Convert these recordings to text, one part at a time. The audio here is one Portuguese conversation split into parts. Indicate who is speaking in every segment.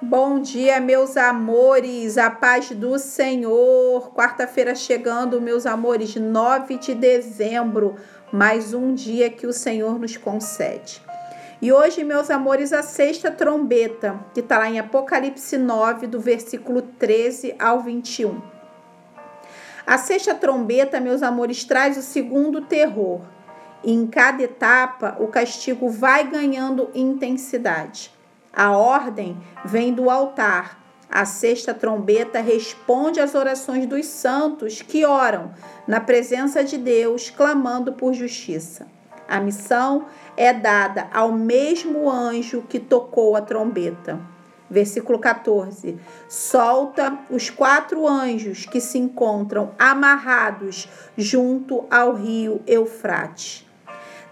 Speaker 1: Bom dia, meus amores, a paz do Senhor. Quarta-feira chegando, meus amores, 9 de dezembro, mais um dia que o Senhor nos concede. E hoje, meus amores, a sexta trombeta, que está lá em Apocalipse 9, do versículo 13 ao 21. A sexta trombeta, meus amores, traz o segundo terror. Em cada etapa, o castigo vai ganhando intensidade. A ordem vem do altar. A sexta trombeta responde às orações dos santos que oram na presença de Deus, clamando por justiça. A missão é dada ao mesmo anjo que tocou a trombeta. Versículo 14: Solta os quatro anjos que se encontram amarrados junto ao rio Eufrates.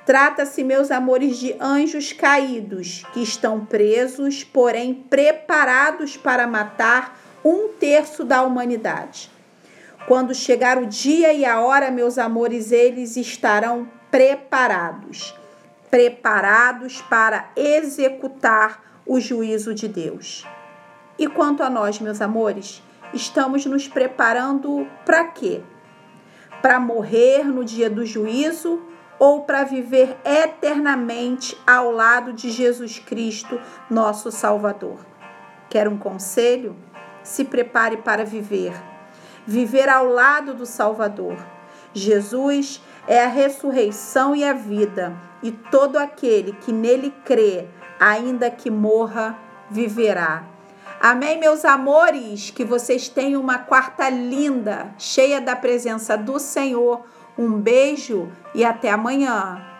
Speaker 1: Trata-se, meus amores, de anjos caídos que estão presos, porém preparados para matar um terço da humanidade. Quando chegar o dia e a hora, meus amores, eles estarão preparados preparados para executar o juízo de Deus. E quanto a nós, meus amores, estamos nos preparando para quê? Para morrer no dia do juízo ou para viver eternamente ao lado de Jesus Cristo, nosso Salvador. Quer um conselho? Se prepare para viver. Viver ao lado do Salvador. Jesus é a ressurreição e a vida, e todo aquele que nele crê, ainda que morra, viverá. Amém, meus amores? Que vocês tenham uma quarta linda, cheia da presença do Senhor um beijo e até amanhã.